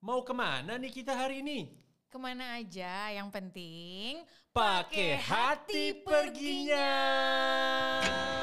Mau ke mana nih kita hari ini? Ke mana aja, yang penting Pakai hati perginya. ada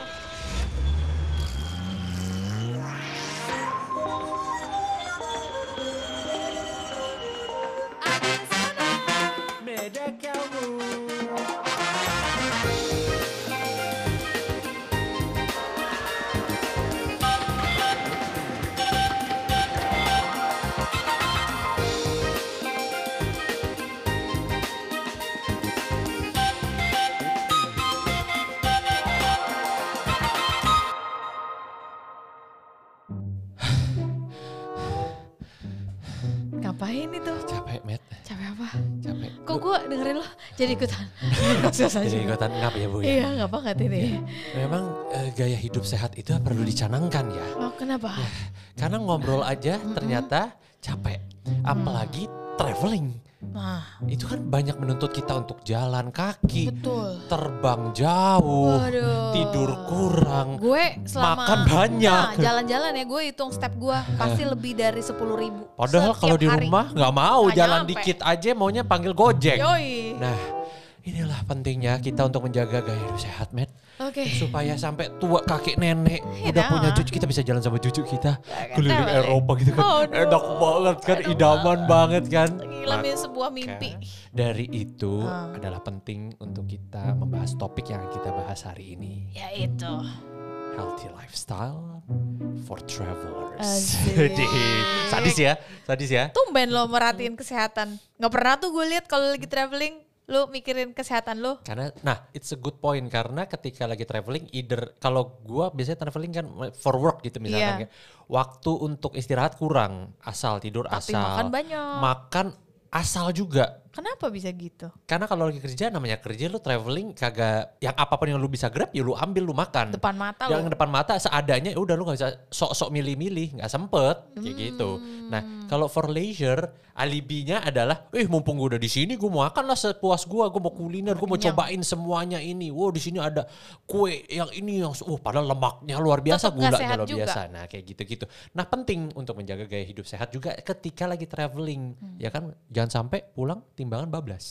jadi ikutan? Jadi ikutan ngap ya, Bu ya? Iya, nggak banget ini. Memang eh, gaya hidup sehat itu perlu dicanangkan ya. Oh, kenapa? Karena ngobrol aja ternyata capek. Apalagi traveling. Nah, Itu kan banyak menuntut kita untuk jalan kaki, betul. terbang jauh, Waduh. tidur kurang, Gue selama makan banyak. Nah, jalan-jalan ya gue hitung step gue pasti lebih dari sepuluh ribu. Padahal kalau di rumah nggak mau Nggak jalan nyampe. dikit aja maunya panggil gojek. Yoi. Nah, inilah pentingnya kita untuk menjaga gaya hidup sehat, Met. Oke. Supaya sampai tua kakek nenek Iya, udah dah. punya cucu kita bisa jalan sama cucu kita keliling Eropa gitu kan. Aduh. Enak banget kan, Enak idaman banget kan. Gila Maka ini sebuah mimpi. dari itu Ah. adalah penting untuk kita membahas topik yang kita bahas hari ini. Yaitu. Healthy lifestyle for travelers. Asik. Di- sadis ya, sadis ya. Tumben lo merhatiin kesehatan. Nggak pernah tuh gue lihat kalau lagi traveling lu mikirin kesehatan lu. Karena, nah, it's a good point karena ketika lagi traveling, either kalau gua biasanya traveling kan for work gitu misalkan, Iya. ya, waktu untuk istirahat kurang, asal tidur Tapi asal, makan banyak. makan asal juga. Kenapa bisa gitu? Karena kalau lagi kerja namanya kerja lu traveling kagak, yang apa pun yang lu bisa grab ya lu ambil lu makan. Depan mata yang lu. depan mata seadanya ya udah lu nggak bisa sok-sok milih-milih, nggak sempet kayak gitu. Nah Hmm. kalau for leisure alibinya adalah, eh mumpung gue udah di sini, gue mau makan lah sepuas gue, gue mau kuliner, gue mau cobain semuanya ini. Wow di sini ada kue yang ini yang, oh padahal lemaknya luar biasa, nggak gulanya luar juga. biasa. Nah kayak gitu-gitu. Nah penting untuk menjaga gaya hidup sehat juga ketika lagi traveling, Hmm. ya kan jangan sampai pulang timbangan bablas.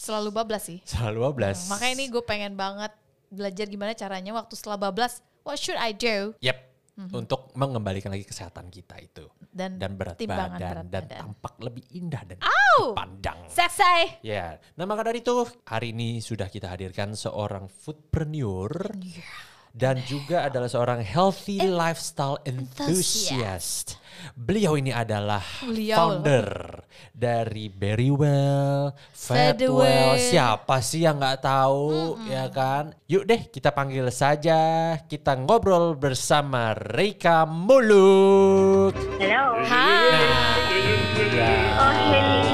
Selalu bablas sih. Selalu bablas. Makanya ini gue pengen banget belajar gimana caranya waktu setelah bablas. What should I do? Yep. Untuk mengembalikan lagi kesehatan kita itu Dan, dan berat badan berat dan badan. tampak lebih indah dan Au! pandang. Seksai. Ya, nah maka dari itu hari ini sudah kita hadirkan seorang foodpreneur dan juga adalah seorang healthy lifestyle enthusiast. Beliau ini adalah Beliau. founder dari Berrywell, Fedwell. Siapa sih yang nggak tahu ya kan? Yuk deh kita panggil saja, kita ngobrol bersama Reika Muluk. Halo. Hai. Ya. Oh, hello.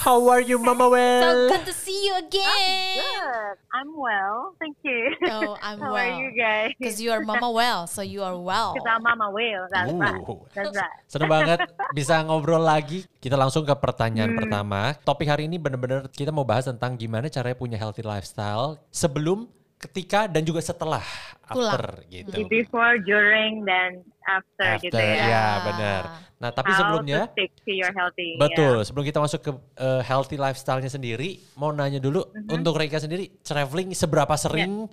How are you Mama So Well? good to see you again. Good. I'm well. Thank you. Oh, I'm How well. are you guys? Because you are Mama Well, so you are well. Kita Mama Will. That's right. Uh. That's right. Seneng banget bisa ngobrol lagi. Kita langsung ke pertanyaan Hmm. pertama. Topik hari ini bener-bener kita mau bahas tentang gimana caranya punya healthy lifestyle sebelum, ketika, dan juga setelah Pulang. after gitu. Jadi Before, during, dan after, gitu After, ya. ya benar. Nah tapi How sebelumnya, to stick to your healthy. betul. Sebelum kita masuk ke uh, healthy lifestyle-nya sendiri, mau nanya dulu Mhm. untuk Reika sendiri, traveling seberapa sering?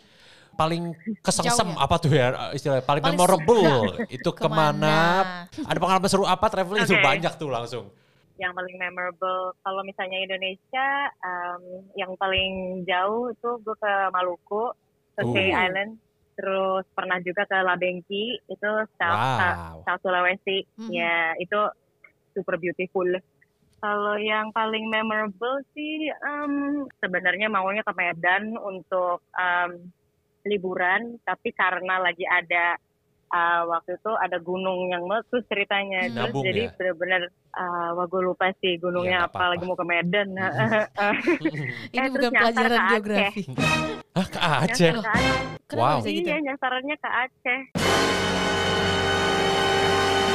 Paling kesengsem Jauh ya? apa tuh ya istilahnya paling, Paling memorable itu ke mana? Ke mana? Ada pengalaman seru apa traveling itu Oke. banyak tuh langsung. Yang paling memorable kalau misalnya Indonesia um, yang paling jauh itu gue ke Maluku ke Kei Uh. Island terus pernah juga ke Labengki itu South, Wow. South Sulawesi Mhm. ya itu super beautiful kalau yang paling memorable sih um, sebenarnya maunya ke Medan untuk um, liburan tapi karena lagi ada uh, waktu itu ada gunung yang meletus ceritanya Hmm. terus Nabung jadi ya? bener-bener uh, wah gue lupa sih gunungnya nggak apa, apa-apa. lagi mau ke Medan Hmm. Hmm. Ini Eh, terus bukan nyasar pelajaran ke Aceh. geografi. Hah ke Nyasar Aceh? ke Aceh. Kenapa Wow. gitu? iya nyasarannya ke Aceh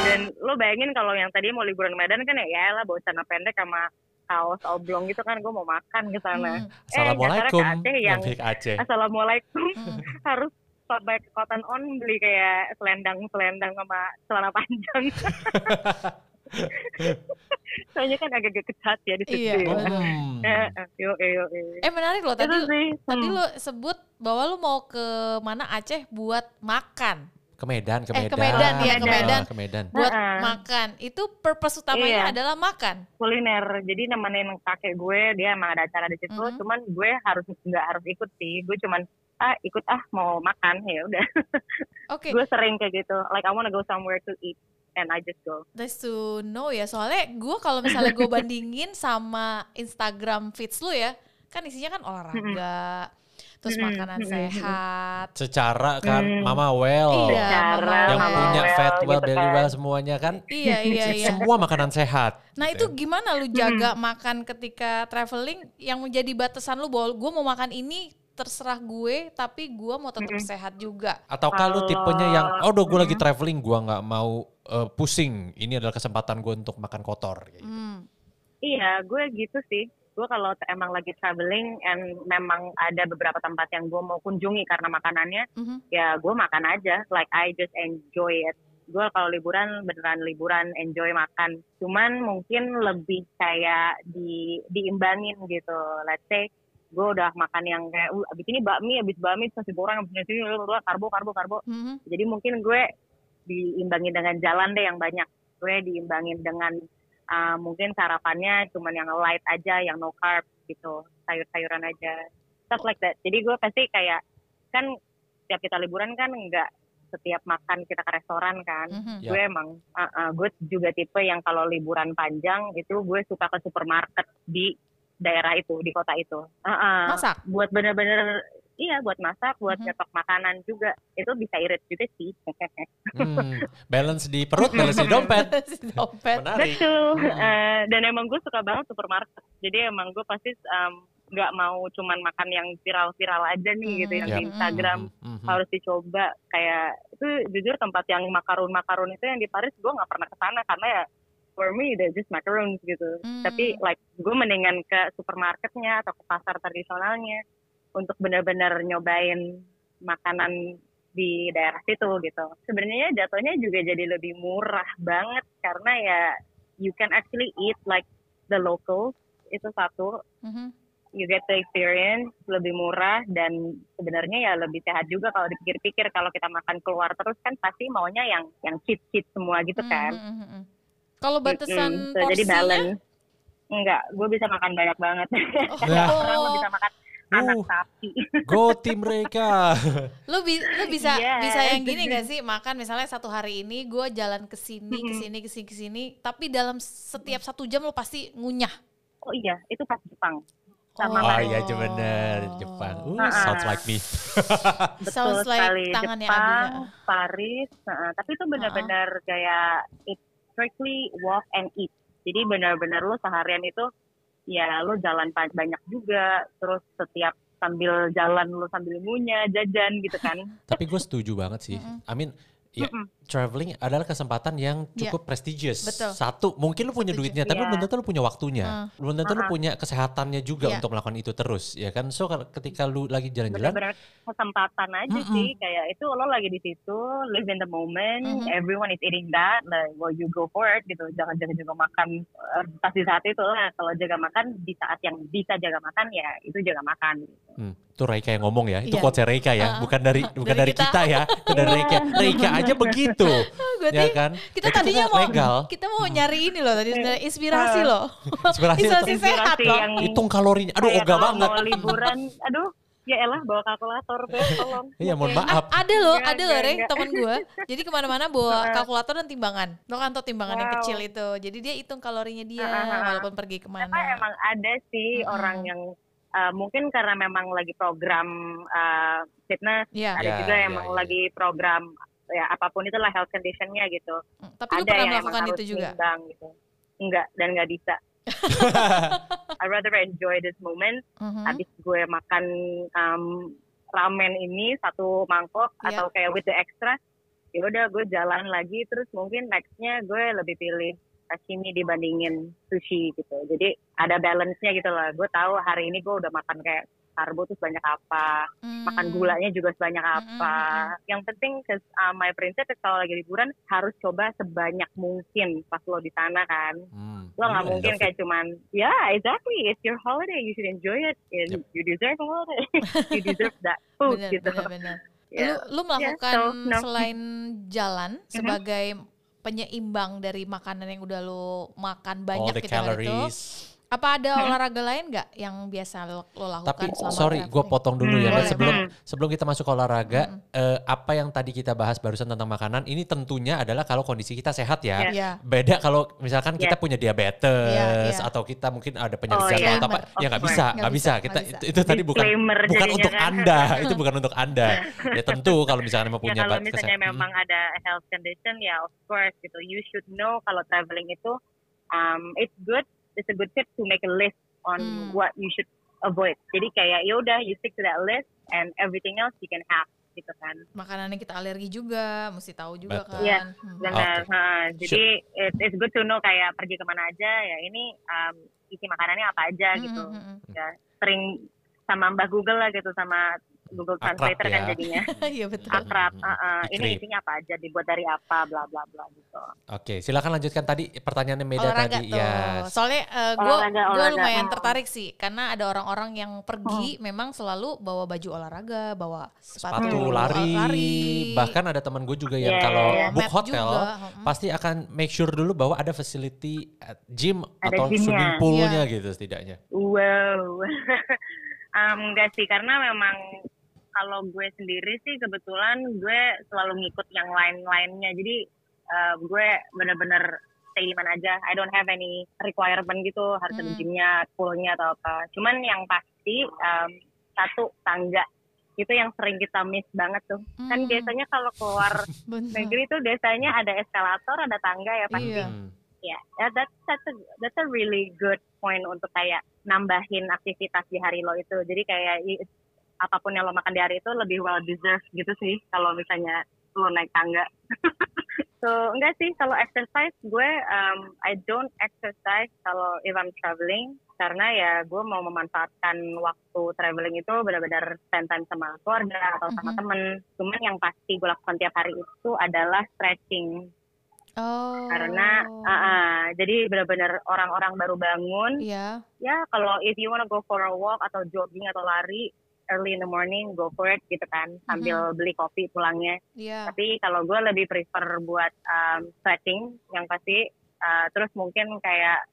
dan lo bayangin kalau yang tadi mau liburan ke Medan kan ya ya lah bawa celana pendek sama kaos oblong gitu kan gue mau makan ke sana Hmm. Assalamualaikum. nyasarnya ke Aceh yang Aceh. assalamualaikum Hmm. harus ke Cotton On beli kayak selendang-selendang sama celana panjang. Soalnya kan agak-agak ketat ya di situ. Iya, ya. Hmm. Eh, eh, yo, eh, yo, eh. Eh menarik loh tadi sih. tadi hmm. lo sebut bahwa lu mau ke mana Aceh buat makan. Ke Medan, ke Eh, Medan. ke Medan, iya, ke Medan. Ah, Ke Medan. Buat Heeh. makan. Itu purpose utamanya Iya. adalah makan. kuliner. Jadi nemenin kakek gue, dia emang ada acara di situ. Mhm. Cuman gue harus nggak harus ikut sih. Gue cuman ah ikut ah mau makan ya udah. Oke, gue sering kayak gitu. Like I wanna go somewhere to eat and I just go. nice to know ya. Soalnya gue kalau misalnya gue bandingin sama Instagram feeds lu ya, kan isinya kan olahraga, terus Mm-mm, makanan sehat. Secara kan Hmm. Mama Well. Iya, Secara yang punya well fat well, gitu belly kan. well semuanya kan. Iya, iya, iya. Semua makanan sehat. Nah itu gimana lu jaga makan ketika traveling yang menjadi batasan lu bahwa gue mau makan ini terserah gue tapi gue mau tetap sehat juga. Atau kalau tipenya yang oh udah gue lagi traveling gue nggak mau eh, pusing. Ini adalah kesempatan gue untuk makan kotor. kayak gitu. Hmm. Iya, gue gitu sih. Gue kalau emang lagi traveling and memang ada beberapa tempat yang gue mau kunjungi karena makanannya, Mhm. ya gue makan aja. Like I just enjoy it. Gue kalau liburan beneran liburan enjoy makan. Cuman mungkin lebih kayak di diimbangin gitu. Let's say gue udah makan yang kayak uh, abis ini bakmi, abis bakmi terus nasi goreng, abis nasi goreng, karbo, karbo, karbo. Mhm. Jadi mungkin gue diimbangin dengan jalan deh yang banyak. Gue diimbangin dengan uh, mungkin sarapannya cuman yang light aja, yang no carb gitu, sayur-sayuran aja, stuff like that. Jadi gue pasti kayak kan setiap kita liburan kan nggak setiap makan kita ke restoran kan. Mhm. Ya. Gue emang, uh, uh, gue juga tipe yang kalau liburan panjang itu gue suka ke supermarket di daerah itu, di kota itu. Uh, uh, Masak. Buat bener-bener, iya buat masak, buat Mhm. nyetok makanan juga. Itu bisa irit juga sih. Hmm, balance di perut, balance di dompet. Dompet. Menarik. Betul. Hmm. Eh, dan emang gue suka banget supermarket. Jadi emang gue pasti em, nggak mau cuman makan yang viral-viral aja nih gitu yang Yap. di Instagram Mhm, mhm. harus dicoba kayak itu jujur tempat yang makarun-makarun itu yang di Paris gue nggak pernah ke sana karena ya for me they're just macarons gitu. Hmm. Tapi like gue mendingan ke supermarketnya atau ke pasar tradisionalnya untuk benar-benar nyobain makanan di daerah situ gitu. Sebenarnya jatuhnya juga jadi lebih murah banget karena ya you can actually eat like the locals itu satu Mhm. you get the experience lebih murah dan sebenarnya ya lebih sehat juga kalau dipikir-pikir kalau kita makan keluar terus kan pasti maunya yang yang cheap cheap semua gitu kan. Mhm, mhm, mhm. Kalau batasan Mm-mm. So, jadi balance. Enggak, gue bisa makan banyak banget. Nah. Orang bisa makan anak Uh. sapi. Go tim mereka. lu, bi- lu bisa Yes. bisa yang gini gak sih makan misalnya satu hari ini gue jalan ke sini ke sini ke sini ke sini tapi dalam setiap satu jam lu pasti ngunyah. Oh iya, itu pas Jepang. Sama Oh iya bener Jepang. Uh, Ah. sounds like me. Betul Sounds like sekali. tangannya Jepang, Abina. Paris, nah, tapi itu benar-benar kayak it's strictly walk and eat. Jadi benar-benar lu seharian itu ya lu jalan banyak juga, terus setiap sambil jalan lu sambil ngunyah, jajan gitu kan. Tapi gue setuju banget sih. I mean, ya Mm-mm. traveling adalah kesempatan yang Iya. cukup prestigious. Betul. Satu, mungkin lu punya Setuju. duitnya, tapi Iya. belum tentu lu punya waktunya. Hmm. Belum tentu lu Uh-uh. punya kesehatannya juga Iya. untuk melakukan itu terus, ya kan? So ketika lu lagi jalan-jalan, kesempatan aja Mm-mm. sih, kayak itu lo lagi di situ, live in the moment, Mhm. everyone is eating that, like well you go for it gitu. Jangan jangan juga makan eh, pas di saat itu lah. Kalau jaga makan di saat yang bisa jaga makan ya itu jaga makan. Gitu. hmm, itu Reika yang ngomong ya, itu Iya. quotes Reika ya, Ah. bukan dari bukan Dari dari, kita. kita. ya, dari Reika. Reika aja begitu, Berarti ya kan? kita Itu tadinya mau legal. kita mau nyari ini loh tadi sebenarnya inspirasi loh. Inspirasi Inspirasi sehat loh. yang hitung kalorinya. Aduh, kalau banget. Mau liburan, aduh ya elah bawa kalkulator tuh tolong. Iya, mohon maaf. ada loh, ada loh enggak, Re, enggak. temen gue. Jadi ke mana-mana bawa kalkulator dan timbangan. Lo kan tau timbangan yang Wow. kecil itu. Jadi dia hitung kalorinya dia walaupun pergi ke mana. Ternyata emang ada sih Mm-mm. orang yang uh, mungkin karena memang lagi program uh, fitness, Iya. ada Ya, juga ya, yang emang ya. lagi program ya apa pun itulah health conditionnya gitu. Mm, Tapi ada yang emang melakukan harus itu juga? nimbang gitu. Enggak dan nggak bisa. I rather enjoy this moment. Mhm. Habis gue makan um, ramen ini satu mangkok Iya. atau kayak with the extra, ya udah gue jalan lagi terus mungkin nextnya gue lebih pilih sashimi dibandingin sushi gitu. Jadi ada balance-nya gitu lah. Gue tahu hari ini gue udah makan kayak karbo tuh sebanyak apa, makan Hmm. gulanya juga sebanyak Mm, apa. mm, Yang penting, cause, uh, my princess is kalau lagi liburan harus coba sebanyak mungkin pas lo di sana kan. Hmm. Lo nggak I mungkin it. kayak cuman, ya yeah, exactly, it's your holiday, you should enjoy it, and Yep. you deserve a holiday, you deserve that food Bener, gitu. bener, bener. Yeah. Lu, lu melakukan so, no. selain jalan Mhm. sebagai penyeimbang dari makanan yang udah lu makan All banyak the gitu itu. Apa ada olahraga lain nggak yang biasa lo, lo lakukan Tapi selama sorry, gue potong dulu ya. Hmm, Mas. boleh, sebelum boleh. sebelum kita masuk ke olahraga, eh, apa yang tadi kita bahas barusan tentang makanan, ini tentunya adalah kalau kondisi kita sehat ya. Iya. Beda kalau misalkan kita Yes. punya diabetes Iya, iya. atau kita mungkin ada penyakit Oh, jantung iya. atau apa, Of ya nggak bisa, Nggak bisa. bisa, Kita itu, bisa. itu tadi bukan bukan untuk kan. anda, itu bukan untuk anda. Ya tentu kalau misalnya mau ya punya kalau bat- misalnya kesehatan. memang ada health condition ya of course gitu you should know kalau traveling itu um, it's good it's a good tip to make a list on Hmm. what you should avoid jadi kayak ya udah you stick to that list and everything else you can have gitu kan Makanan yang kita alergi juga, mesti tahu juga Betul. kan. Iya, Hmm. benar Oke. ha, jadi it, it's good to know kayak pergi ke mana aja ya ini um, isi makanannya apa aja Hmm, gitu hmm, hmm, ya sering sama mbak Google lah gitu sama Google Akrab Translator kan ya. jadinya hmm. Iya betul. akrab Hmm, uh-uh. ini isinya apa aja dibuat dari apa bla bla bla gitu Oke, silakan lanjutkan tadi pertanyaannya Meda olahraga tadi. tuh. Yes. Soalnya gue Olahraga, gue olahraga. lumayan Hmm. tertarik sih karena ada orang-orang yang pergi memang selalu bawa baju olahraga, bawa sepatu, sepatu Hmm. lari. bahkan ada teman gue juga yang Yeah, kalau yeah, yeah. book Map hotel juga, hmm. pasti akan make sure dulu bahwa ada facility gym Ada atau gymnya. swimming poolnya Iya. gitu setidaknya. Wow. um, enggak sih, karena memang kalau gue sendiri sih kebetulan gue selalu ngikut yang lain-lainnya. Jadi uh, gue bener-bener stay di mana aja. I don't have any requirement gitu, harus ada Hmm. gymnya, poolnya atau apa. Cuman yang pasti um, satu tangga itu yang sering kita miss banget tuh. Kan Hmm. biasanya kalau keluar negeri tuh biasanya ada eskalator, ada tangga ya pasti. Iya. Yeah, that's that's a that's a really good point untuk kayak nambahin aktivitas di hari lo itu. Jadi kayak apa pun yang lo makan di hari itu lebih well deserved gitu sih kalau misalnya lo naik tangga. so enggak sih kalau exercise gue um, I don't exercise kalau if I'm traveling karena ya gue mau memanfaatkan waktu traveling itu benar-benar spend time sama keluarga atau sama Mhm. temen. Cuman yang pasti gue lakukan tiap hari itu adalah stretching Oh. karena uh, uh, jadi benar-benar orang-orang baru bangun Iya. ya kalau if you wanna go for a walk atau jogging atau lari early in the morning go for it gitu kan sambil beli kopi pulangnya Iya. tapi kalau gue lebih prefer buat um, stretching yang pasti uh, terus mungkin kayak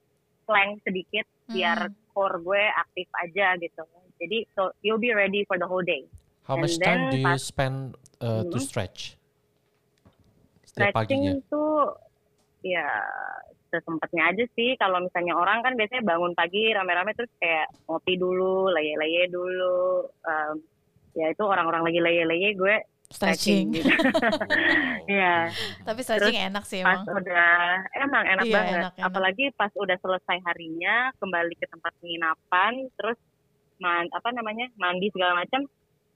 plank sedikit biar Mm. core gue aktif aja gitu jadi so you'll be ready for the whole day How much And time then do you spend uh, to Hmm. stretch? Setiap paginya. Stretching tuh ya sesempatnya aja sih. Kalau misalnya orang kan biasanya bangun pagi rame-rame terus kayak ngopi dulu, leye-leye dulu. Em, ya itu orang-orang lagi leye-leye gue Stretching. stretching. gitu. Iya. Tapi stretching enak sih Pas emang. udah emang enak Iya, banget. enak, enak. Apalagi pas udah selesai harinya kembali ke tempat penginapan terus man, apa namanya mandi segala macam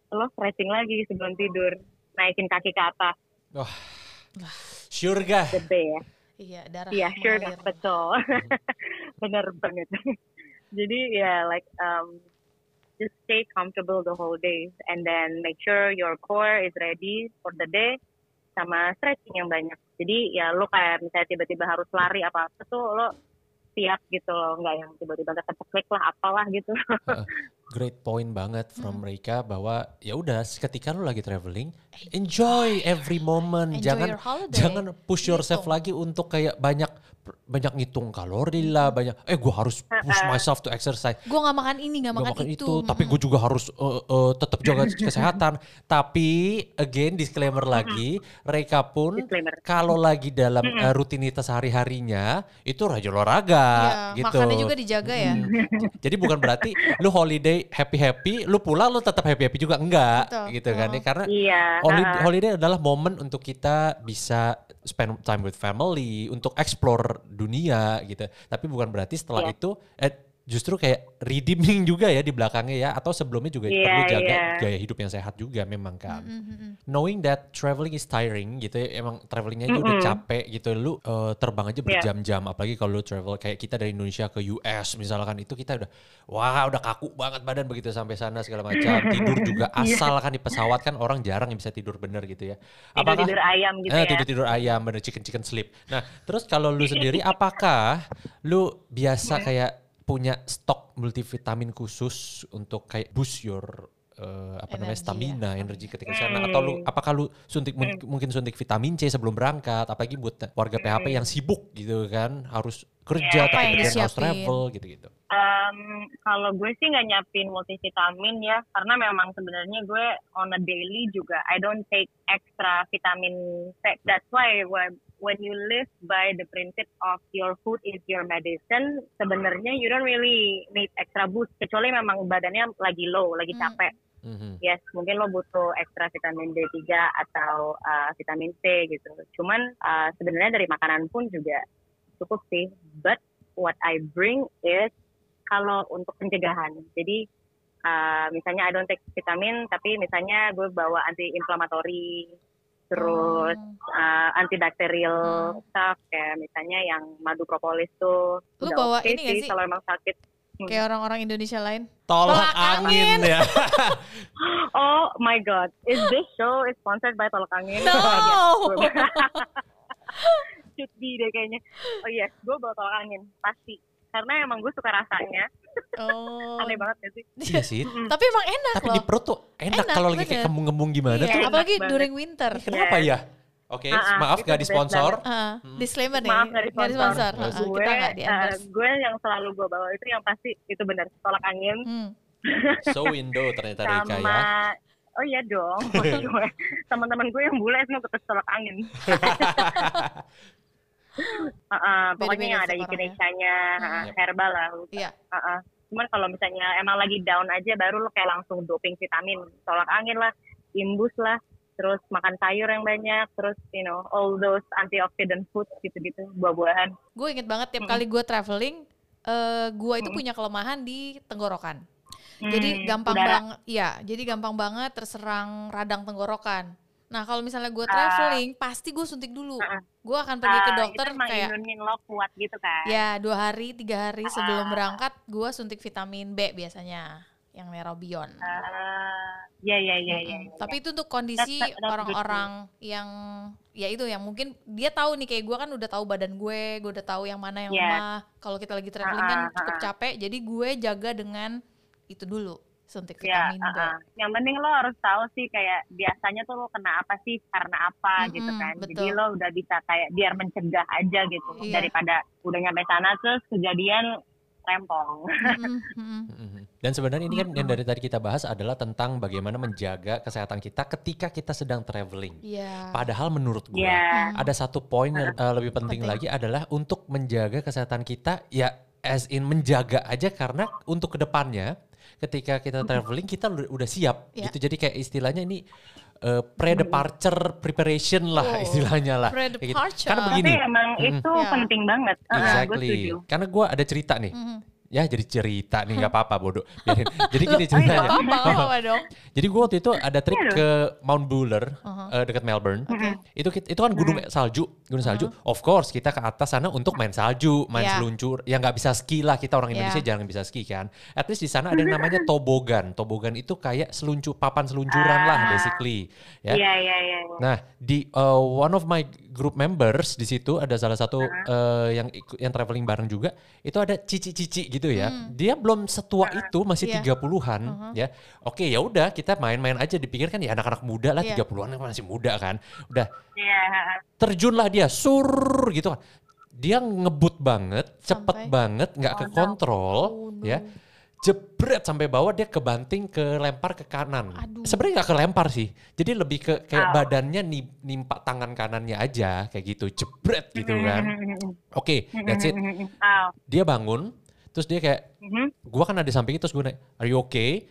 lo stretching lagi sebelum tidur naikin kaki ke atas Surga. the ya Iya, darah Iya, sure, mengalir. betul. Bener banget. Jadi ya, like um, just stay comfortable the whole day, and then make sure your core is ready for the day, sama stretching yang banyak. Jadi ya lo kayak misalnya tiba-tiba harus lari apa apa tuh lo siap gitu loh, nggak yang tiba-tiba keceklik lah apalah gitu. Great point banget Hmm. from mereka bahwa ya udah ketika lu lagi traveling, enjoy every moment. Enjoy jangan jangan push yourself Ngitung. lagi untuk kayak banyak banyak ngitung kalori lah, banyak eh gua harus push myself to exercise. Gue gak makan ini, gak Gak makan, makan itu. itu, tapi gue juga harus uh, uh, tetap jaga kesehatan. Tapi again disclaimer lagi, mereka pun kalau lagi dalam uh, rutinitas hari-harinya itu rajin olahraga Iya, gitu. makannya juga dijaga ya. Hmm. Jadi bukan berarti lu holiday happy-happy, lu pulang lu tetap happy-happy juga enggak Betul. gitu kan ya. Karena Iya. holiday, uh-uh. holiday adalah momen untuk kita bisa spend time with family, untuk explore dunia gitu. Tapi bukan berarti setelah Iya. itu eh justru kayak redeeming juga ya di belakangnya ya atau sebelumnya juga Iya, perlu jaga iya. gaya hidup yang sehat juga memang kan. Mm, mm, mm. Knowing that traveling is tiring gitu ya emang travelingnya aja udah capek gitu lu eh, terbang aja Iya. berjam-jam apalagi kalau lu travel kayak kita dari Indonesia ke US misalkan itu kita udah wah udah kaku banget badan begitu sampai sana segala macam tidur juga Iya. asal kan di pesawat kan orang jarang yang bisa tidur bener gitu ya. tidur tidur ayam gitu Eh, ya. tidur tidur ayam bener chicken chicken sleep. Nah terus kalau lu sendiri apakah lu biasa kayak punya stok multivitamin khusus untuk kayak boost your eh, apa namanya Energi ya. stamina energi ketika di sana Hmm. atau lu apakah lu suntik mung- mungkin suntik vitamin C sebelum berangkat apalagi buat warga PHP yang sibuk gitu kan harus kerja Iya, tapi kemudian harus travel gitu-gitu. Em, kalau gue sih nggak nyiapin multivitamin ya, karena memang sebenarnya gue on a daily juga I don't take extra vitamin C. That's why when when you live by the principle of your food is your medicine, sebenarnya you don't really need extra boost kecuali memang badannya lagi low, lagi Hmm. capek. Mhm. Yes, mungkin lo butuh ekstra vitamin D3 atau uh, vitamin C gitu. Cuman uh, sebenarnya dari makanan pun juga cukup sih. But what I bring is kalau untuk pencegahan. Jadi uh, misalnya I don't take vitamin, tapi misalnya gue bawa anti-inflammatory, terus Oh. uh, antibakterial Hmm. stuff kayak misalnya yang madu propolis tuh. Lu bawa oke ini nggak sih? kalau emang sakit. Kayak orang-orang Indonesia lain. Tolak Tolak angin ya. Oh my god, is this show is sponsored by Tolak Angin? No. Should be deh kayaknya. Oh yes, gue bawa tolak angin pasti. Karena emang gue suka rasanya. Oh. Aneh banget gak sih? iya sih. Tapi emang enak Tapi loh. di perut tuh enak, Enak, kalau lagi kayak kembung-kembung gimana Iya, tuh. Apalagi banget. during winter. Kenapa ya? Oke, Ah, ah, maaf gak disponsor. Ah, disclaimer nih, Maaf sponsor. disponsor. Ah, gue, kita di eh, endorse. gue yang selalu gue bawa itu yang pasti itu benar tolak angin Hmm. So window ternyata Rika sama ya. Oh iya dong, teman-teman gue yang bule semua ketes tolak angin. Heeh, pokoknya yang ada orangnya. Indonesia-nya, Hmm. herbal lah. Iya. Heeh. Cuman kalau misalnya emang lagi down aja baru lo kayak langsung doping vitamin, tolak angin lah, imbus lah, terus makan sayur yang banyak, terus you know all those antioxidant food gitu-gitu, buah-buahan. Gue inget banget tiap Mm-mm. kali gue traveling, eh gue itu Mm-mm. punya kelemahan di tenggorokan. Jadi Hmm, gampang udara. banget, ya. Jadi gampang banget terserang radang tenggorokan. Nah kalau misalnya gue Ah. traveling, pasti gue suntik dulu. Ah, Gue akan pergi ke Ah, dokter itu kayak lo kuat gitu kan. ya dua hari, tiga hari sebelum Ah. berangkat, gue suntik vitamin B biasanya, yang Nerobion. Ah, ya ya ya ya. Mm-mm. Tapi itu untuk kondisi orang-orang yang ya itu yang mungkin dia tahu nih kayak gue kan udah tahu badan gue, gue udah tahu yang mana yang Yes. lemah. Kalau kita lagi traveling kan Ah, ah, cukup ah. capek, jadi gue jaga dengan itu dulu suntik Ya, vitamin B. uh-uh. yang penting lo harus tahu sih kayak biasanya tuh lo kena apa sih karena apa Mm-mm, gitu kan. Jadi betul. lo udah bisa kayak biar mencegah aja gitu Iya. daripada udah nyampe sana terus kejadian rempong. Mhm. Dan sebenarnya ini kan yang dari tadi kita bahas adalah tentang bagaimana menjaga kesehatan kita ketika kita sedang traveling. Iya. Padahal menurut gue Iya. ada satu poin yang uh, lebih penting, Penting. lagi adalah untuk menjaga kesehatan kita ya as in menjaga aja karena untuk ke depannya ketika kita traveling kita udah, siap Iya. gitu. Jadi kayak istilahnya ini uh, pre-departure preparation lah Oh, istilahnya lah. Gitu. pre-departure. Karena Tapi begini. emang Mm. itu Ya. penting banget. Uh, gue Exactly. setuju. Karena gue ada cerita nih. Mhm. Ya jadi cerita nih nggak apa-apa bodoh. Biarin. Jadi gini iya, ceritanya. Apa apa apa dong? Jadi gue waktu itu ada trip Iya. ke Mount Buller Uh-huh. eh, dekat Melbourne. Oke. Itu kit- itu kan gunung salju, gunung salju. Of course kita ke atas sana untuk main salju, main Yeah. seluncur. Ya nggak bisa ski lah kita orang Indonesia Yeah. jarang bisa ski kan. At least di sana ada yang namanya tobogan. Tobogan itu kayak seluncur papan seluncuran lah Ah. basically. Ya. Iya iya iya. iya. Nah, di uh, one of my group members di situ ada salah satu uh, yang yang traveling bareng juga, itu ada cici-cici gitu ya. Dia belum setua itu, masih Iya. 30-an ya. Oke, ya udah kita main-main aja dipikir kan ya anak-anak muda lah Iya. 30-an kan masih muda kan. Udah Iya. terjunlah dia sur gitu kan. Dia ngebut banget, cepet Sampai- banget, nggak Oh, ke kontrol Oh, no. ya. Jebret sampai bawah dia kebanting ke lempar ke kanan. Sebenarnya nggak kelempar sih. Jadi lebih ke kayak Ow. badannya ni- nimpa tangan kanannya aja kayak gitu. Jebret gitu kan. Oke, that's it. Oh. Dia bangun, terus dia kayak Mhm. gua kan ada di sampingnya terus gue nanya, "Are you okay?"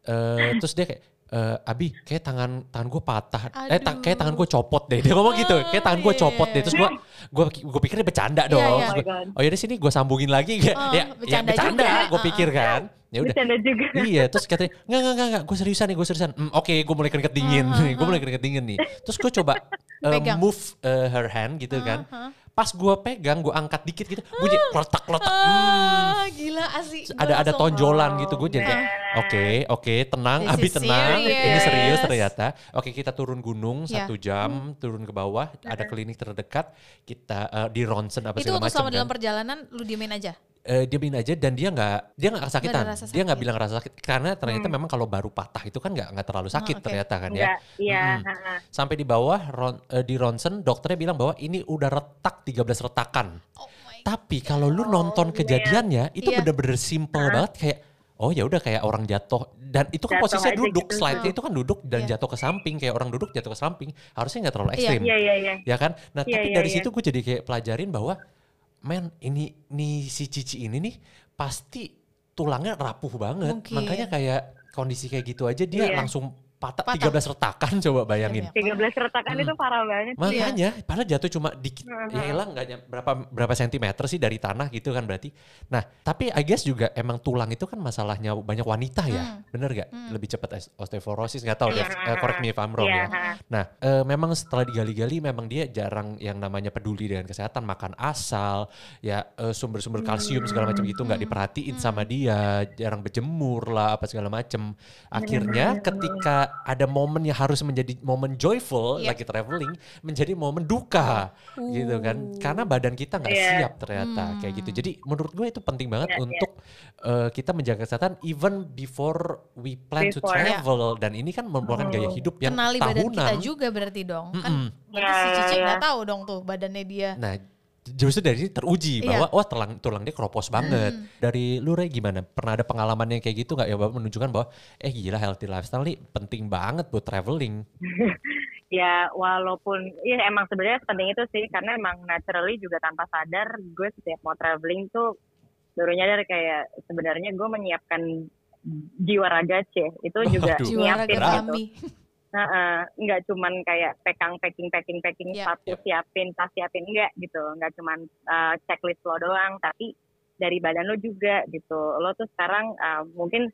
Eh, terus dia kayak "Eh, Abi, kayak tangan tangan gue patah, eh ta- Aduh. kayak tangan gue copot deh. Dia ngomong gitu, kayak tangan gue iya, copot iya, deh. Terus gue gue gue pikir dia bercanda Iya, dong. iya. Terus Oh oh ya sini gue sambungin lagi kayak Oh, ya, ya bercanda bercanda, juga. gue pikir kan. Ya udah. Bercanda juga. iya, terus katanya nggak nggak nggak nggak, gue seriusan nih, gue seriusan. "Hmm, Oke, gue mulai keringet dingin, Uh-huh, gue mulai keringet dingin nih. Terus gue coba uh, move uh, her hand gitu kan. Uh-huh. Pas gue pegang, gue angkat dikit gitu, bunyi letak letak. Hmm. Ah, gila asli. Gua Ada ada tonjolan gitu, gue jadi oke oke tenang, This Abi tenang, ini serious. serius ternyata. Oke kita turun gunung Ya. satu jam, turun ke bawah, ada klinik terdekat, kita uh, di ronsen apa Itu segala macam selama kan. dalam perjalanan lu diemin aja. Eh, dia bilang aja dan dia nggak dia nggak kesakitan rasa dia nggak bilang rasa sakit karena ternyata memang kalau baru patah itu kan nggak nggak terlalu sakit oke. ternyata kan ya. Mm-mm. ha-ha. sampai di bawah ron- eh, di ronsen dokternya bilang bahwa ini udah retak 13 retakan Oh my tapi kalau lu Oh, nonton man. kejadiannya itu Iya. bener-bener simple banget kayak oh ya udah kayak orang jatuh dan itu kan Jatuh posisinya duduk gitu. slide-nya itu kan duduk dan Iya. jatuh ke samping kayak orang duduk jatuh ke samping harusnya nggak terlalu Iya. ekstrim Iya, iya, iya. ya kan nah Iya, tapi iya, dari iya. situ gue jadi kayak pelajarin bahwa men ini nih si Cici ini nih pasti tulangnya rapuh banget Mungkin. makanya kayak kondisi kayak gitu aja dia Iya. langsung patah, Patah. 13 retakan coba bayangin Iya, 13 retakan Mm. itu parah banget sih. Makanya, padahal jatuh cuma dikit, Mhm. ya elah nggak berapa berapa sentimeter sih dari tanah gitu kan berarti. Nah, tapi I guess juga emang tulang itu kan masalahnya banyak wanita ya, Hmm. bener gak? Hmm. Lebih cepat os- osteoporosis nggak tahu, Iya. Dev, eh, correct me if I'm wrong Iya, ya. Nah, eh, memang setelah digali-gali memang dia jarang yang namanya peduli dengan kesehatan, makan asal, ya eh, sumber-sumber kalsium segala macam gitu nggak diperhatiin sama dia, jarang berjemur lah apa segala macam. Akhirnya ketika ada momen yang harus menjadi momen joyful Yep. lagi traveling menjadi momen duka gitu kan. Karena badan kita nggak Iya. siap ternyata kayak gitu. Jadi menurut gue itu penting banget Iya, iya. untuk eh, kita menjaga kesehatan even before we plan to Before, ya. travel dan ini kan merupakan gaya hidup yang Kenali badan tahunan. kita juga berarti dong. Kan Mm-mm. berarti si Iya, Cici iya. nggak tahu dong tuh badannya dia. Nah, justru dari sini teruji Iya. bahwa wah tulang tulang dia keropos banget. Dari lu Ray gimana? Pernah ada pengalaman yang kayak gitu nggak ya bahwa menunjukkan bahwa eh gila healthy lifestyle nih penting banget buat traveling. ya walaupun ya emang sebenarnya penting itu sih karena emang naturally juga tanpa sadar gue setiap mau traveling tuh baru nyadar kayak sebenarnya gue menyiapkan jiwa raga C itu juga Waduh. Jiwa raga nyiapin gitu. Nah, eh, nggak cuman kayak pekang packing packing packing Iya. sepatu siapin tas siapin enggak gitu. Nggak cuman eh, checklist lo doang tapi dari badan lo juga gitu. Lo tuh sekarang eh, mungkin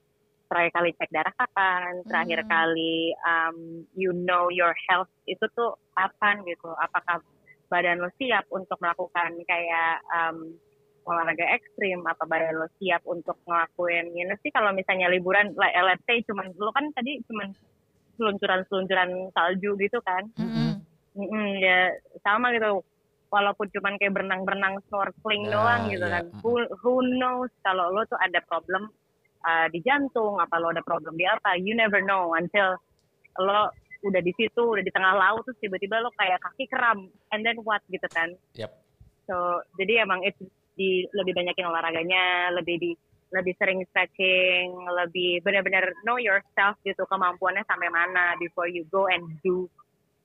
terakhir kali cek darah kapan terakhir Hmm. kali um, you know your health itu tuh kapan gitu. Apakah badan lo siap untuk melakukan kayak um, olahraga ekstrim? Apa badan lo siap untuk ngelakuin ini sih kalau misalnya liburan like, let's say cuman lo kan tadi cuman seluncuran-seluncuran salju gitu kan Mm-mm. Mm-mm, ya sama gitu walaupun cuman kayak berenang-berenang snorkeling Nah, doang gitu iya. kan who, who knows kalau lo tuh ada problem uh, di jantung apa lo ada problem di apa you never know until lo udah di situ udah di tengah laut terus tiba-tiba lo kayak kaki kram and then what gitu kan Yap. so jadi emang itu di lebih banyakin olahraganya lebih di lebih sering stretching lebih benar-benar know yourself gitu kemampuannya sampai mana before you go and do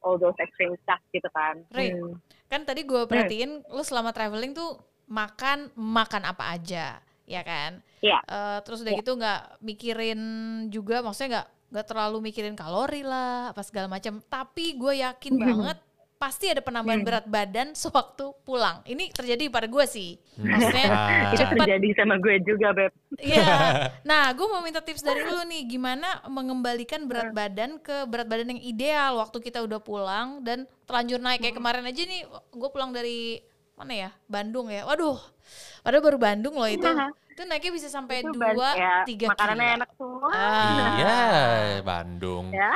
all those extreme stuff gitu kan Ray, Hmm. Kan tadi gue perhatiin lu selama traveling tuh makan makan apa aja, ya kan? Iya. Eh, terus udah Iya. gitu nggak mikirin juga, maksudnya nggak nggak terlalu mikirin kalori lah, apa segala macam. Tapi gue yakin banget pasti ada penambahan Hmm. berat badan sewaktu pulang. Ini terjadi pada gue sih. Hmm. Maksudnya Ah. itu terjadi sama gue juga beb Iya. Nah, gue mau minta tips dari lu nih, gimana mengembalikan berat badan ke berat badan yang ideal waktu kita udah pulang dan terlanjur naik kayak kemarin aja nih, gue pulang dari mana ya, Bandung ya. Waduh, padahal baru Bandung loh itu. Itu naiknya bisa sampai Itu dua, ya, tiga makanannya kilo. enak semua Ah. Iya, Bandung. ya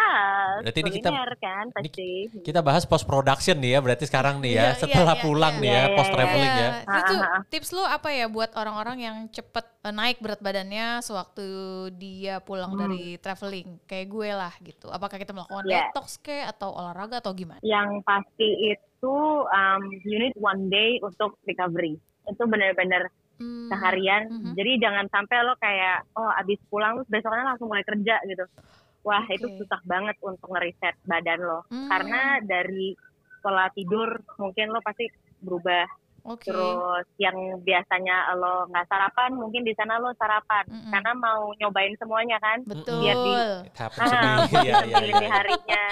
Berarti ini kita- kan pasti Kita bahas post production nih ya, berarti sekarang nih ya, Iya, setelah iya, pulang iya. nih ya, Iya, post iya, traveling Iya. ya. Itu Ah, ah, ah. tips lu apa ya buat orang-orang yang cepet eh, naik berat badannya sewaktu dia pulang Hmm. dari traveling kayak gue lah gitu. Apakah kita melakukan Iya. detox ke atau olahraga atau gimana? yang pasti itu um, you need one day untuk recovery itu benar-benar Hmm. seharian Mhm. jadi jangan sampai lo kayak oh abis pulang terus besoknya langsung mulai kerja gitu wah Oke. itu susah banget untuk ngeriset badan lo Hmm. karena dari pola tidur mungkin lo pasti berubah Oke. Terus yang biasanya lo nggak sarapan, mungkin di sana lo sarapan. Mm-mm. Karena mau nyobain semuanya kan. Betul. Biar di- Ah. Iya, iya, iya. harinya.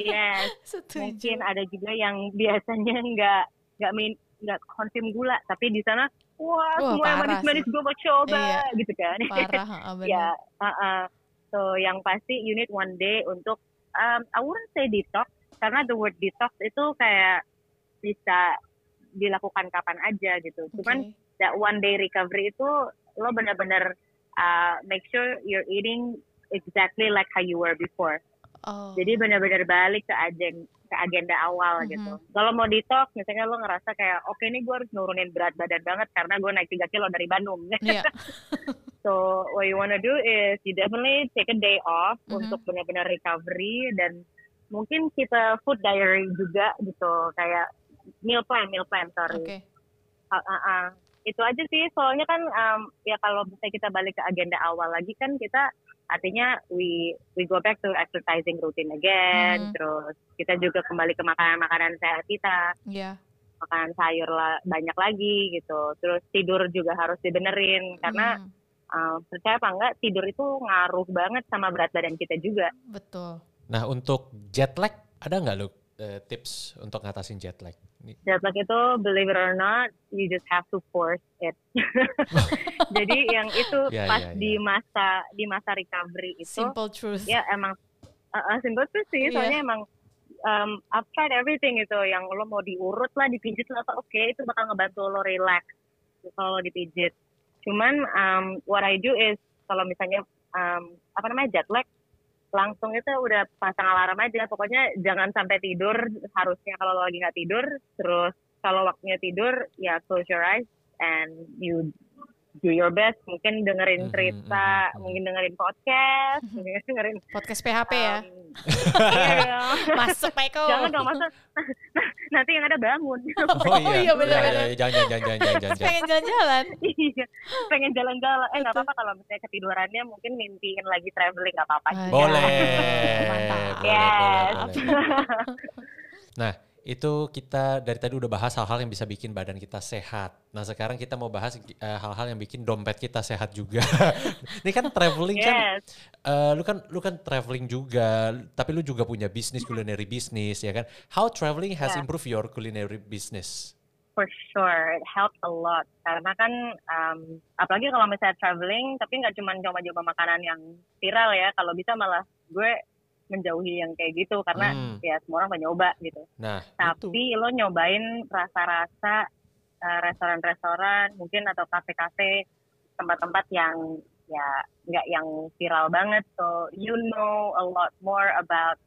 Yes. Setuju. Mungkin ada juga yang biasanya nggak nggak min nggak konsum gula, tapi di sana wah Wah, semua yang manis-manis gue mau coba Iya. gitu kan. Parah, heeh, bener. ya, uh-uh. so yang pasti you need one day untuk um, I wouldn't say detox karena the word detox itu kayak bisa dilakukan kapan aja gitu. Cuman Oke. that one day recovery itu lo benar-benar uh, make sure you're eating exactly like how you were before. Oh. Jadi benar-benar balik ke agenda ke agenda awal Mhm. gitu. Kalau mau detox, misalnya lo ngerasa kayak oke ini gue harus nurunin berat badan banget karena gue naik 3 kilo dari Bandung. Iya. So what you wanna do is you definitely take a day off Mhm. untuk benar-benar recovery dan mungkin kita food diary juga gitu kayak meal plan meal plan sorry. Oke. Ah, ah, ah. Itu aja sih soalnya kan um, ya kalau misalnya kita balik ke agenda awal lagi kan kita artinya we we go back to exercising routine again Mhm. terus kita juga kembali ke makanan-makanan sehat kita Iya. makanan sayur lah banyak lagi gitu terus tidur juga harus dibenerin karena Hmm, uh, percaya apa enggak tidur itu ngaruh banget sama berat badan kita juga betul. Nah untuk jet lag ada nggak lu eh, tips untuk ngatasin jet lag? Jet lag itu believe it or not you just have to force it jadi yang itu Ya, pas ya, ya. di masa di masa recovery itu Simple truth. ya emang uh, uh, simple tuh sih Iya. soalnya emang um, I've tried everything itu yang lo mau diurut lah dipijit lah oke itu bakal ngebantu lo relax kalau dipijit cuman um, what I do is kalau misalnya um, apa namanya jet lag langsung itu udah pasang alarm aja. Pokoknya jangan sampai tidur harusnya kalau lagi nggak tidur terus kalau waktunya tidur ya close your eyes and you do your best mungkin dengerin Mhm, cerita mhm, mhm. mungkin dengerin podcast mungkin dengerin Podcast PHP ya. um, iya. Masuk Michael. jangan dong masa nanti yang ada bangun Oh iya, iya, bener-bener. iya, jangan, jangan, jangan, jangan, jangan, jangan. Pengen jalan-jalan. Iya, pengen jalan-jalan eh nggak apa-apa kalau misalnya ketidurannya mungkin mimpiin lagi traveling nggak apa-apa. Boleh, Mantap. boleh, Yes. boleh, boleh. Nah, itu kita dari tadi udah bahas hal-hal yang bisa bikin badan kita sehat. Nah, sekarang kita mau bahas eh, hal-hal yang bikin dompet kita sehat juga. Ini kan traveling kan, yes eh, lu kan lu kan traveling juga, tapi lu juga punya bisnis culinary business ya kan. How traveling has Yeah. improved your culinary business? for sure it helps a lot karena kan um, apalagi kalau misalnya traveling tapi nggak cuma coba-coba makanan yang viral ya kalau bisa malah gue menjauhi yang kayak gitu karena Hmm. ya semua orang nyoba gitu Nah, itu. tapi lo nyobain rasa-rasa uh, restoran-restoran mungkin atau kafe-kafe tempat-tempat yang ya nggak yang viral banget so you know a lot more about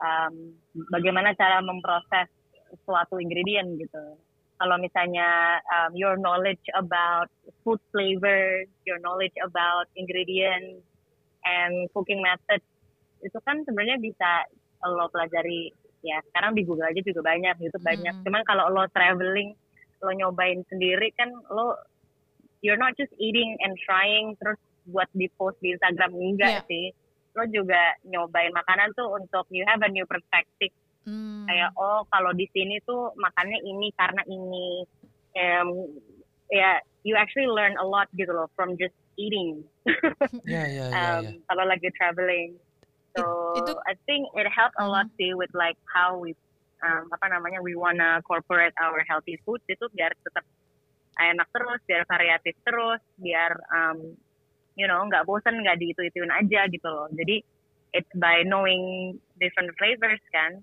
um, bagaimana cara memproses suatu ingredient gitu kalau misalnya um, your knowledge about food flavor your knowledge about ingredients and cooking methods itu kan sebenarnya bisa lo pelajari ya sekarang di Google aja juga banyak YouTube banyak Mm. cuman kalau lo traveling lo nyobain sendiri kan lo you're not just eating and trying terus buat di post di Instagram enggak sih lo juga nyobain makanan tuh untuk you have a new perspective Hmm. kayak oh kalau di sini tuh makannya ini karena ini Em, ya you actually learn a lot gitu loh from just eating Ya, ya, ya, um, ya. kalau lagi traveling. So It- itu- I think it helped a lot sih with like how we um, apa namanya we wanna incorporate our healthy food itu biar tetap enak terus, biar variatif terus, biar um, you know nggak bosan nggak di itu ituin aja gitu loh. Jadi it's by knowing different flavors kan.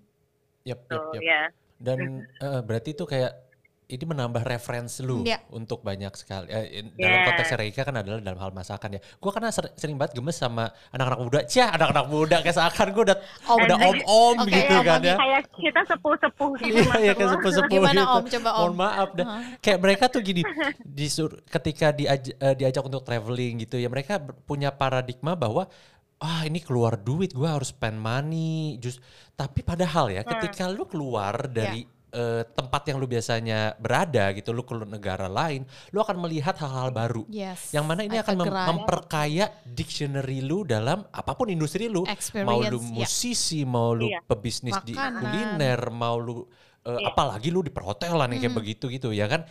Yep, yep, So yep. yeah. Dan eh, berarti itu kayak ini menambah referensi lu Iya. untuk banyak sekali. Eh, dalam Yes. konteks Reika kan adalah dalam hal masakan ya. Gue karena ser- sering banget gemes sama anak-anak muda. Cia, anak-anak muda kayak seakan gue udah Om. udah om-om Oke, gitu om, kan ya. Kayak kita sepuh-sepuh gitu Iya, iya kayak sepuh-sepuh Gimana gitu. Om? Coba, Om. Mohon maaf dah. Kayak mereka tuh gini, disur ketika diaj eh, diajak untuk traveling gitu ya, mereka punya paradigma bahwa ah ini keluar duit, gua harus spend money. Just tapi padahal ya, ketika lu keluar dari eh, tempat yang lu biasanya berada gitu, lu ke negara lain, lu akan melihat hal-hal baru. Yes. Yang mana ini akan mem- memperkaya dictionary lu dalam apa pun industri lu. Mau lu Experience, ya. musisi, mau lu Iya. pebisnis di kuliner, mau lu eh, Iya. apalagi lu di perhotelan yang kayak Hmm. begitu gitu ya kan.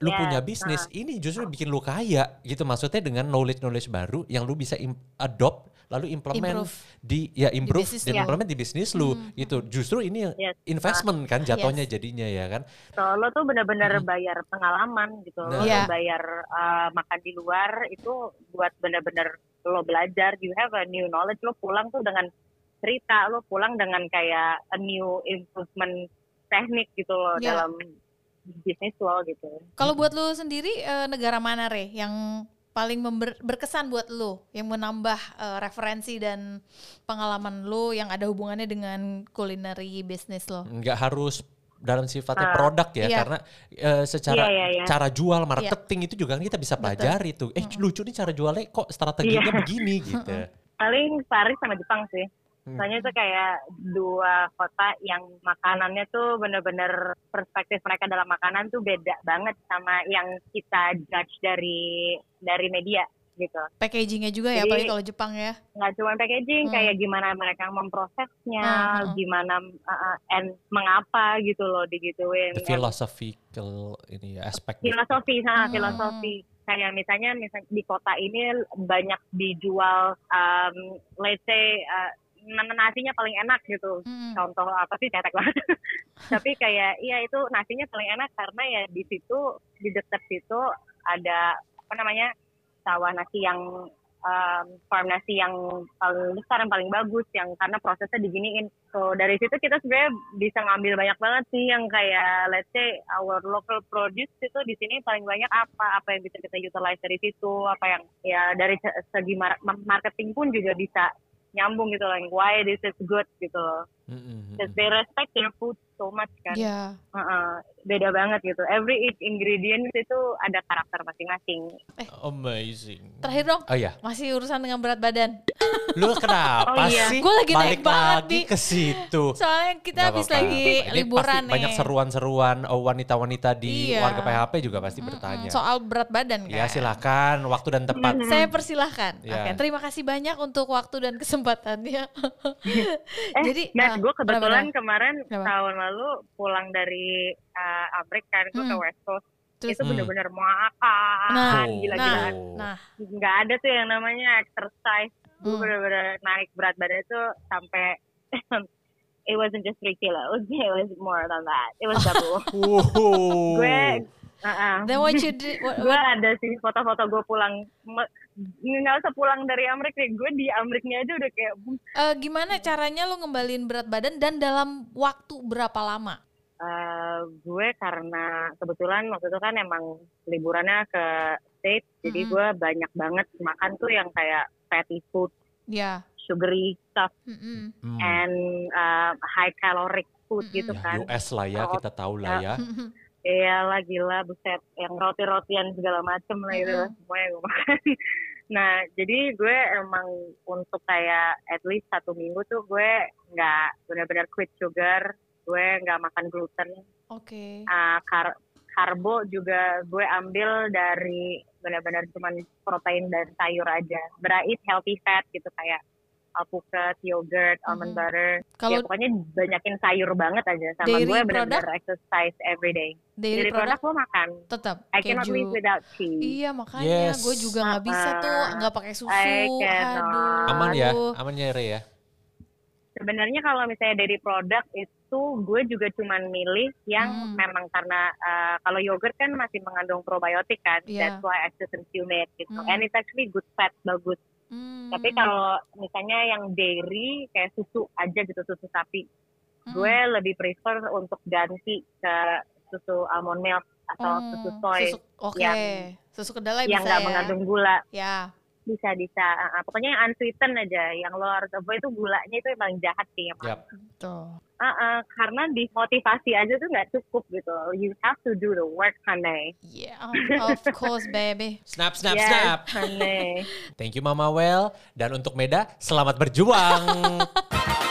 lu Yes, punya bisnis, ini justru bikin lu kaya gitu. Maksudnya dengan knowledge-knowledge baru yang lu bisa adopt lalu implement Improve. di ya improve bisnis dan lu. implement di bisnis lu gitu. Justru ini yang Yes. investment kan jatuhnya jadinya ya kan. So, lo tuh bener-bener bayar pengalaman gitu. Nah. Lo Iya. bayar uh, makan di luar itu buat bener-bener lo belajar. You have a new knowledge. Lo pulang tuh dengan cerita. Lo pulang dengan kayak a new improvement teknik gitu loh Iya. dalam bisnis lo gitu. Kalau buat lu sendiri eh, negara mana Re yang paling member- berkesan buat lu yang menambah eh, referensi dan pengalaman lu yang ada hubungannya dengan culinary bisnis lo? nggak harus dalam sifatnya Ah. produk ya Iya. karena eh, secara Iya, iya, iya. cara jual marketing itu juga kan kita bisa pelajari tuh eh lucu nih cara jualnya kok strateginya Iya. begini gitu Paling Paris sama Jepang sih. Soalnya itu kayak dua kota yang makanannya tuh bener-bener perspektif mereka dalam makanan tuh beda banget sama yang kita judge dari dari media gitu. Packagingnya juga ya, apalagi kalau Jepang ya. Nggak cuma packaging, Hmm. kayak gimana mereka memprosesnya, Hmm, hmm. gimana uh, uh, and mengapa gitu loh digituin. the philosophical ini ya aspek filosofi nah Hmm. filosofi kayak misalnya misal di kota ini banyak dijual um, let's say uh, nasinya paling enak gitu. Mm. contoh apa sih? Cetek banget. Tapi kayak iya itu nasinya paling enak karena ya di situ di dekat situ ada apa namanya sawah nasi yang um, farm nasi yang paling besar yang paling bagus yang karena prosesnya diginiin. So dari situ kita sebenarnya bisa ngambil banyak banget sih yang kayak let's say our local produce itu di sini paling banyak apa? Apa yang bisa kita utilize dari situ? Apa yang ya dari se- segi mar- marketing pun juga bisa nyambung gitu loh like, why this is good gitu loh Mm-mm. Because they respect their food so much kan Ya. Heeh, beda banget gitu every each ingredients itu ada karakter masing-masing amazing Terakhir dong, oh ya masih urusan dengan berat badan. lu kenapa Oh iya. sih Gua lagi naik balik banget lagi ke situ Soalnya kita habis lagi Ini liburan pasti nih. banyak seruan-seruan oh, wanita-wanita di Iya. warga PHP juga pasti Mm-mm, bertanya Soal berat badan kan. ya silakan waktu dan tepat Saya persilahkan. Ya. Oke, terima kasih banyak untuk waktu dan kesempatannya. eh Jadi, Nat, ah, gue kebetulan kemarin Kenapa? tahun lalu pulang dari uh, Amerika kan gue ke Hmm. West Coast Terus- itu Hmm. bener-bener makan Nah, gila-gilaan Oh. nah, nggak ada tuh yang namanya exercise gue Hmm. bener-bener naik berat badan itu sampai it wasn't just 3 kilo it was, more than that it was double gue uh-uh. then what you did, what, gue what- ada sih foto-foto gue pulang nggak usah pulang dari Amerika gue di Ameriknya aja udah kayak eh, gimana caranya lu ngembalin berat badan dan dalam waktu berapa lama? eh, gue karena kebetulan waktu itu kan emang liburannya ke state jadi Mm-mm. gue banyak banget makan tuh yang kayak fatty food Ya. sugary stuff mm-mm. Hmm. and uh, high caloric food Mm-mm. gitu Ya, kan US lah ya kita tahu lah ya Iya lah gila buset yang roti-rotian segala macem lah itu Mm-mm. semuanya gue makan. Nah jadi gue emang untuk kayak at least satu minggu tuh gue nggak benar-benar quit sugar, gue nggak makan gluten, Oke. uh, kar- karbo juga gue ambil dari benar-benar cuman protein dan sayur aja. But I eat healthy fat gitu kayak alpukat, yogurt, almond Mhm. butter. Kalau ya pokoknya banyakin sayur banget aja sama Dairy gue benar-benar exercise every day. dairy Dari produk product gue makan. tetap I cannot keju. live without cheese. Iya makanya Yes. gue juga nggak bisa tuh Ah, nggak pakai susu. I cannot. Aduh. aman ya aman ya Re ya Sebenarnya kalau misalnya dari produk itu gue juga cuman milih yang Hmm. memang karena uh, kalau yogurt kan masih mengandung probiotik kan. Iya. That's why I still consume it gitu. Hmm. And it's actually good fat, bagus. Hmm. Tapi kalau misalnya yang dairy kayak susu aja gitu, susu sapi. Hmm. Gue lebih prefer untuk ganti ke susu almond milk atau Hmm, susu soy Susu, oke. yang- Susu kedelai yang bisa nggak ya. mengandung gula. Ya. bisa bisa Uh, uh, pokoknya yang unsweetened aja yang lo harus avoid itu gulanya itu yang paling jahat sih. Tuh. Uh, uh, karena dimotivasi aja tuh nggak cukup gitu. You have to do the work honey. Yeah, of course baby. snap snap yes snap. honey. Thank you Mama Well. Dan untuk Meda selamat berjuang